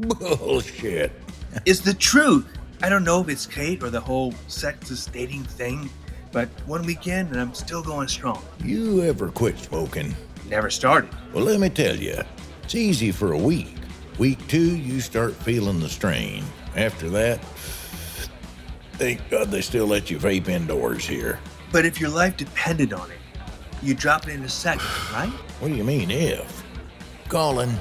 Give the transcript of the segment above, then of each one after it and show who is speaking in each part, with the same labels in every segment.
Speaker 1: Bullshit.
Speaker 2: It's the truth. I don't know if it's Kate or the whole sexist dating thing, but one weekend and I'm still going strong.
Speaker 1: You ever quit smoking?
Speaker 2: Never started.
Speaker 1: Well, let me tell you, it's easy for a week. Week two, you start feeling the strain. After that, thank God they still let you vape indoors here.
Speaker 2: But if your life depended on it, you drop it in a second, right?
Speaker 1: What do you mean, if? Colin,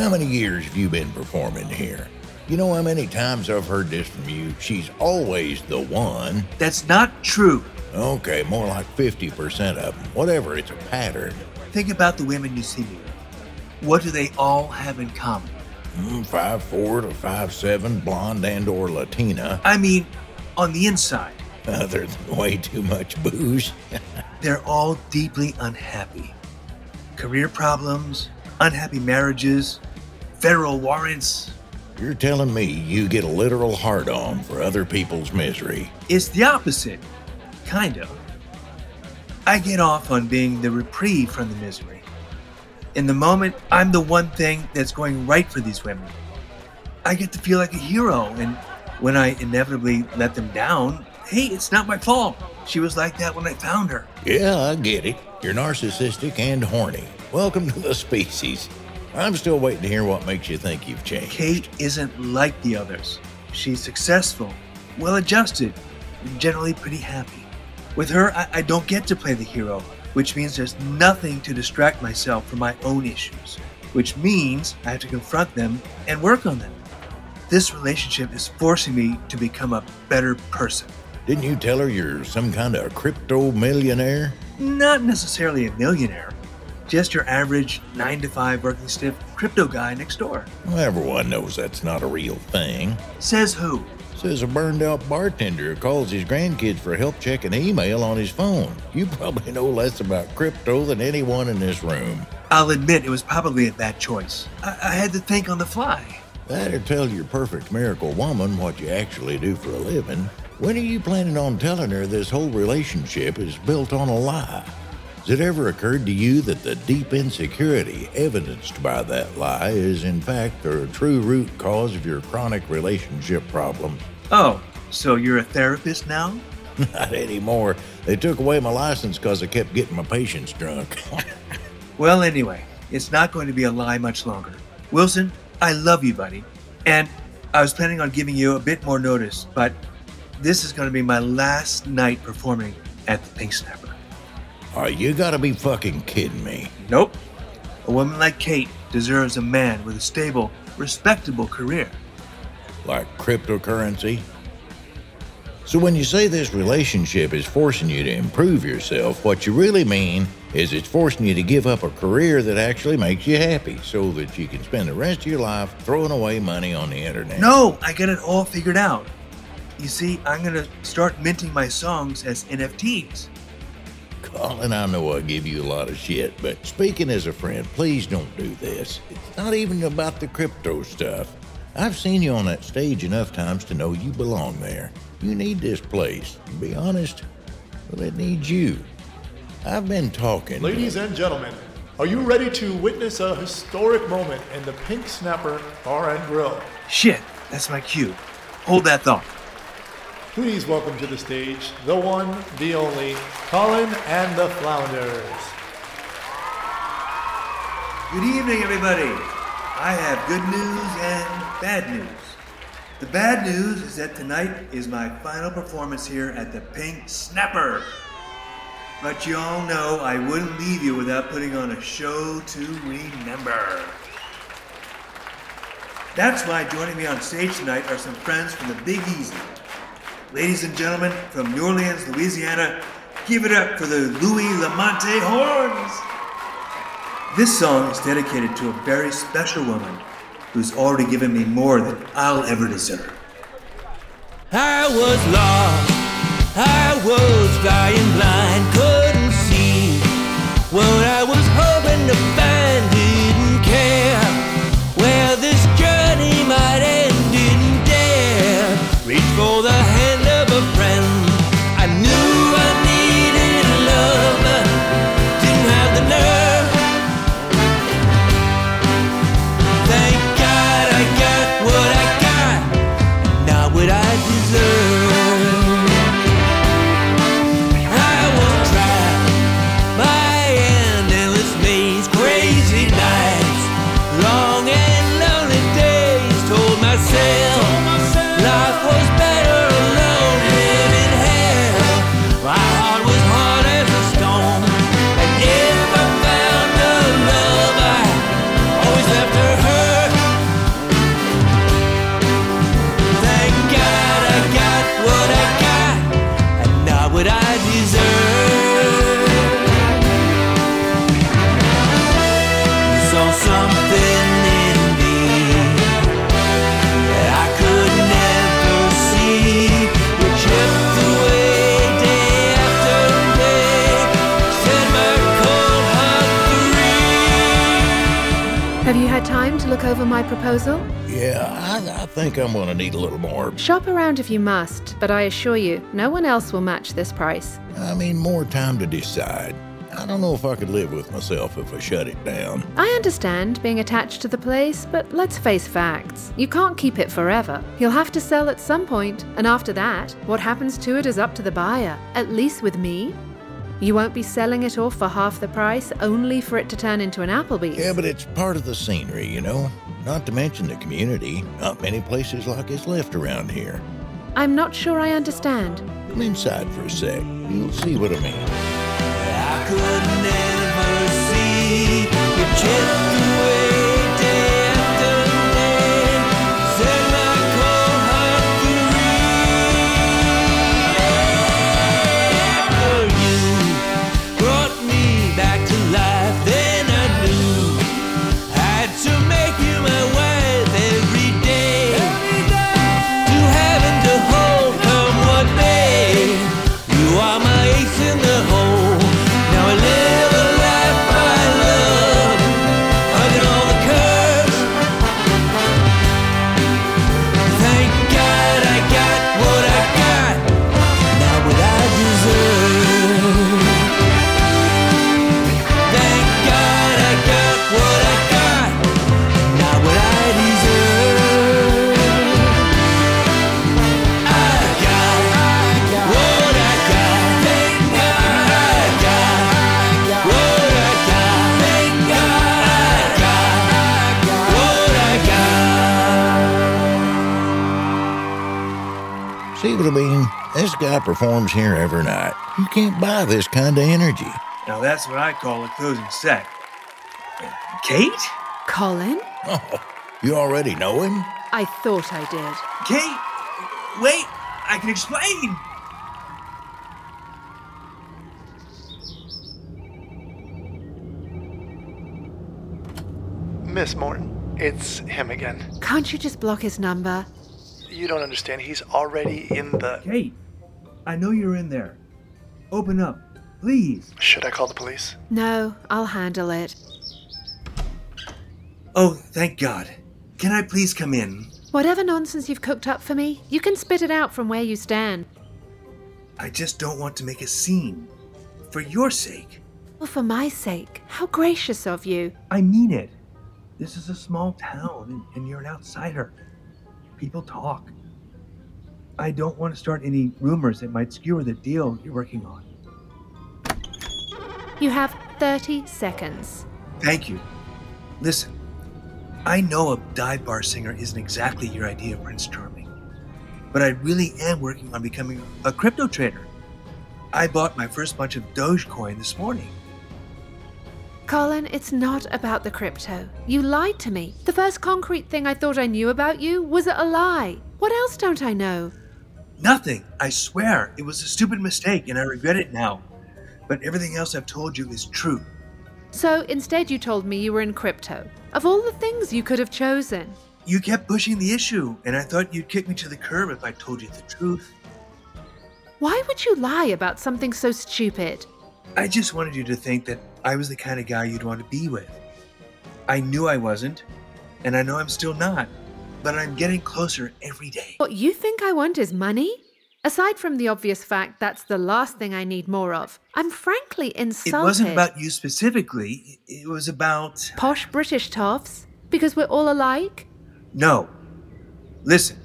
Speaker 1: how many years have you been performing here? You know how many times I've heard this from you? She's always the one.
Speaker 2: That's not true.
Speaker 1: Okay, more like 50% of them. Whatever, it's a pattern.
Speaker 2: Think about the women you see here. What do they all have in common?
Speaker 1: Mm, five four to five seven, blonde and or Latina.
Speaker 2: I mean, on the inside,
Speaker 1: Other than way too much booze.
Speaker 2: they're all deeply unhappy. Career problems, unhappy marriages, federal warrants.
Speaker 1: You're telling me you get a literal hard on for other people's misery.
Speaker 2: It's the opposite, kind of. I get off on being the reprieve from the misery. In the moment, I'm the one thing that's going right for these women. I get to feel like a hero, and when I inevitably let them down, hey, it's not my fault. She was like that when I found her.
Speaker 1: Yeah, I get it. You're narcissistic and horny. Welcome to the species. I'm still waiting to hear what makes you think you've changed.
Speaker 2: Kate isn't like the others. She's successful, well adjusted, and generally pretty happy. With her, I, I don't get to play the hero, which means there's nothing to distract myself from my own issues, which means I have to confront them and work on them. This relationship is forcing me to become a better person.
Speaker 1: Didn't you tell her you're some kind of crypto millionaire?
Speaker 2: Not necessarily a millionaire, just your average 9 to 5 working stiff crypto guy next door.
Speaker 1: Well, everyone knows that's not a real thing.
Speaker 2: Says who?
Speaker 1: Says a burned out bartender who calls his grandkids for help checking email on his phone. You probably know less about crypto than anyone in this room.
Speaker 2: I'll admit it was probably a bad choice. I, I had to think on the fly.
Speaker 1: That'll tell your perfect miracle woman what you actually do for a living. When are you planning on telling her this whole relationship is built on a lie? Has it ever occurred to you that the deep insecurity evidenced by that lie is, in fact, the true root cause of your chronic relationship problem?
Speaker 2: Oh, so you're a therapist now?
Speaker 1: Not anymore. They took away my license because I kept getting my patients drunk.
Speaker 2: Well, anyway, it's not going to be a lie much longer. Wilson, I love you, buddy. And I was planning on giving you a bit more notice, but this is going to be my last night performing at the Pink Snapper.
Speaker 1: Oh, you gotta be fucking kidding me.
Speaker 2: Nope. A woman like Kate deserves a man with a stable, respectable career.
Speaker 1: Like cryptocurrency? So, when you say this relationship is forcing you to improve yourself, what you really mean is it's forcing you to give up a career that actually makes you happy so that you can spend the rest of your life throwing away money on the internet.
Speaker 2: No, I got it all figured out. You see, I'm going to start minting my songs as NFTs.
Speaker 1: Colin, I know I give you a lot of shit, but speaking as a friend, please don't do this. It's not even about the crypto stuff. I've seen you on that stage enough times to know you belong there. You need this place. To be honest, well, it needs you. I've been talking.
Speaker 3: Ladies and gentlemen, are you ready to witness a historic moment in the Pink Snapper Bar and Grill?
Speaker 2: Shit, that's my cue. Hold that thought.
Speaker 3: Please welcome to the stage the one, the only, Colin and the Flounders.
Speaker 2: Good evening, everybody. I have good news and bad news. The bad news is that tonight is my final performance here at the Pink Snapper. But you all know I wouldn't leave you without putting on a show to remember. That's why joining me on stage tonight are some friends from the Big Easy. Ladies and gentlemen, from New Orleans, Louisiana, give it up for the Louis Lamonte Horns. This song is dedicated to a very special woman who's already given me more than I'll ever deserve.
Speaker 4: I was lost, I was flying blind, couldn't see what I was hoping to find, deserve
Speaker 5: over my proposal?
Speaker 1: Yeah, I, I think I'm gonna need a little more.
Speaker 5: Shop around if you must, but I assure you, no one else will match this price.
Speaker 1: I mean, more time to decide. I don't know if I could live with myself if I shut it down.
Speaker 5: I understand being attached to the place, but let's face facts. You can't keep it forever. You'll have to sell at some point, and after that, what happens to it is up to the buyer, at least with me. You won't be selling it off for half the price only for it to turn into an Applebee's.
Speaker 1: Yeah, but it's part of the scenery, you know? Not to mention the community. Not many places like it's left around here.
Speaker 5: I'm not sure I understand.
Speaker 1: Come inside for a sec. You'll see what I mean.
Speaker 4: I
Speaker 1: guy performs here every night. You can't buy this kind of energy.
Speaker 2: Now that's what I call a closing set. Kate?
Speaker 5: Colin?
Speaker 1: Oh, you already know him?
Speaker 5: I thought I did.
Speaker 2: Kate? Wait, I can explain.
Speaker 3: Miss Morton, it's him again.
Speaker 5: Can't you just block his number?
Speaker 3: You don't understand. He's already in the.
Speaker 2: Kate, I know you're in there. Open up, please.
Speaker 3: Should I call the police?
Speaker 5: No, I'll handle it.
Speaker 2: Oh, thank God. Can I please come in?
Speaker 5: Whatever nonsense you've cooked up for me, you can spit it out from where you stand.
Speaker 2: I just don't want to make a scene. For your sake.
Speaker 5: Well, for my sake, how gracious of you.
Speaker 2: I mean it. This is a small town, and, and you're an outsider. People talk. I don't want to start any rumors that might skewer the deal you're working on.
Speaker 5: You have 30 seconds.
Speaker 2: Thank you. Listen, I know a dive bar singer isn't exactly your idea of Prince Charming, but I really am working on becoming a crypto trader. I bought my first bunch of Dogecoin this morning.
Speaker 5: Colin, it's not about the crypto. You lied to me. The first concrete thing I thought I knew about you was a lie. What else don't I know?
Speaker 2: Nothing, I swear. It was a stupid mistake and I regret it now. But everything else I've told you is true.
Speaker 5: So instead, you told me you were in crypto. Of all the things you could have chosen.
Speaker 2: You kept pushing the issue, and I thought you'd kick me to the curb if I told you the truth.
Speaker 5: Why would you lie about something so stupid?
Speaker 2: I just wanted you to think that I was the kind of guy you'd want to be with. I knew I wasn't, and I know I'm still not, but I'm getting closer every day.
Speaker 5: What you think I want is money? Aside from the obvious fact that's the last thing I need more of, I'm frankly insulted.
Speaker 2: It wasn't about you specifically, it was about.
Speaker 5: posh British toffs because we're all alike.
Speaker 2: No. Listen,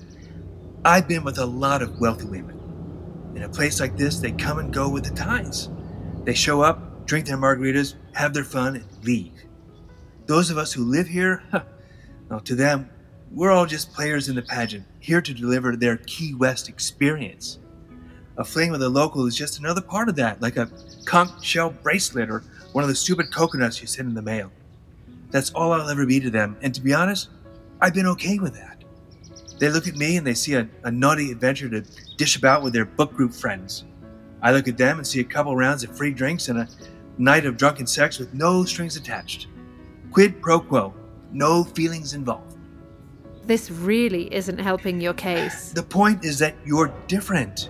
Speaker 2: I've been with a lot of wealthy women. In a place like this, they come and go with the tides. They show up, drink their margaritas, have their fun, and leave. Those of us who live here, well, to them, we're all just players in the pageant, here to deliver their Key West experience. A fling with a local is just another part of that, like a conch shell bracelet or one of the stupid coconuts you send in the mail. That's all I'll ever be to them, and to be honest, I've been okay with that. They look at me and they see a, a naughty adventure to dish about with their book group friends. I look at them and see a couple rounds of free drinks and a night of drunken sex with no strings attached. Quid pro quo, no feelings involved.
Speaker 5: This really isn't helping your case.
Speaker 2: The point is that you're different.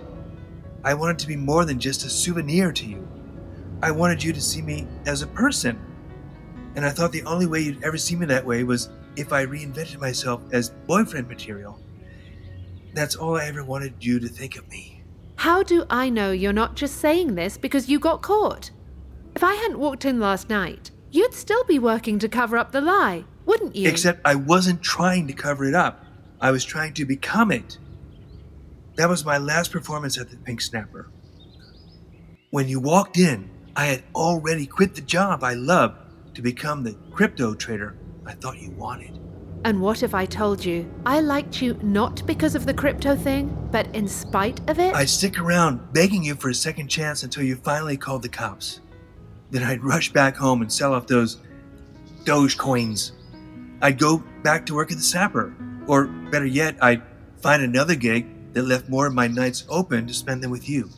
Speaker 2: I wanted to be more than just a souvenir to you. I wanted you to see me as a person. And I thought the only way you'd ever see me that way was if I reinvented myself as boyfriend material. That's all I ever wanted you to think of me.
Speaker 5: How do I know you're not just saying this because you got caught? If I hadn't walked in last night, you'd still be working to cover up the lie, wouldn't you?
Speaker 2: Except I wasn't trying to cover it up. I was trying to become it. That was my last performance at the Pink Snapper. When you walked in, I had already quit the job I loved to become the crypto trader I thought you wanted.
Speaker 5: And what if I told you I liked you not because of the crypto thing, but in spite of it?
Speaker 2: I'd stick around begging you for a second chance until you finally called the cops. Then I'd rush back home and sell off those Doge coins. I'd go back to work at the Snapper. Or better yet, I'd find another gig that left more of my nights open to spend them with you.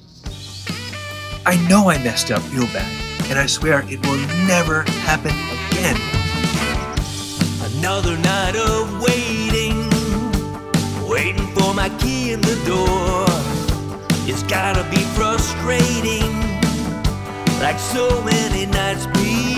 Speaker 2: I know I messed up real bad, and I swear it will never happen again.
Speaker 4: Another night of waiting, waiting for my key in the door. It's gotta be frustrating, like so many nights before.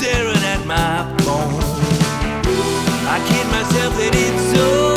Speaker 4: staring at my phone. I kid myself that it's okay.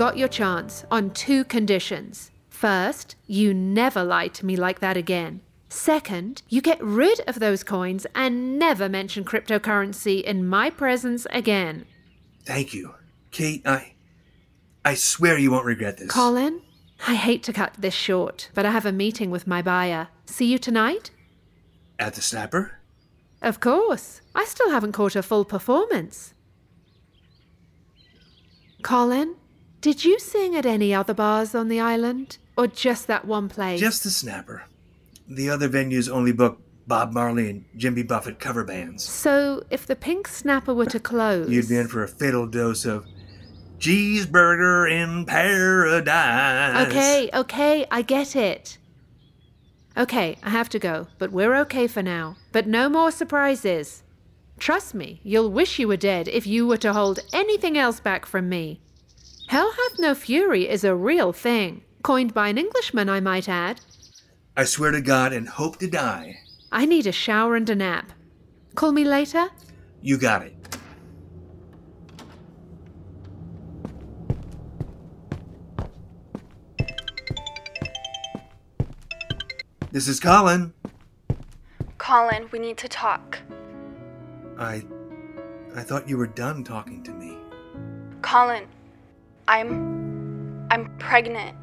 Speaker 5: Got your chance on two conditions. First, you never lie to me like that again. Second, you get rid of those coins and never mention cryptocurrency in my presence again.
Speaker 2: Thank you. Kate, I. I swear you won't regret this.
Speaker 5: Colin, I hate to cut this short, but I have a meeting with my buyer. See you tonight?
Speaker 2: At the Snapper?
Speaker 5: Of course. I still haven't caught a full performance. Colin, did you sing at any other bars on the island? Or just that one place?
Speaker 2: Just the Snapper. The other venues only book Bob Marley and Jimmy Buffett cover bands.
Speaker 5: So, if the Pink Snapper were to close.
Speaker 2: You'd be in for a fatal dose of cheeseburger in paradise.
Speaker 5: Okay, okay, I get it. Okay, I have to go, but we're okay for now. But no more surprises. Trust me, you'll wish you were dead if you were to hold anything else back from me. Hell hath no fury is a real thing, coined by an Englishman, I might add.
Speaker 2: I swear to God and hope to die.
Speaker 5: I need a shower and a nap. Call me later?
Speaker 2: You got it. This is Colin.
Speaker 6: Colin, we need to talk.
Speaker 2: I I thought you were done talking to me.
Speaker 6: Colin, I'm I'm pregnant.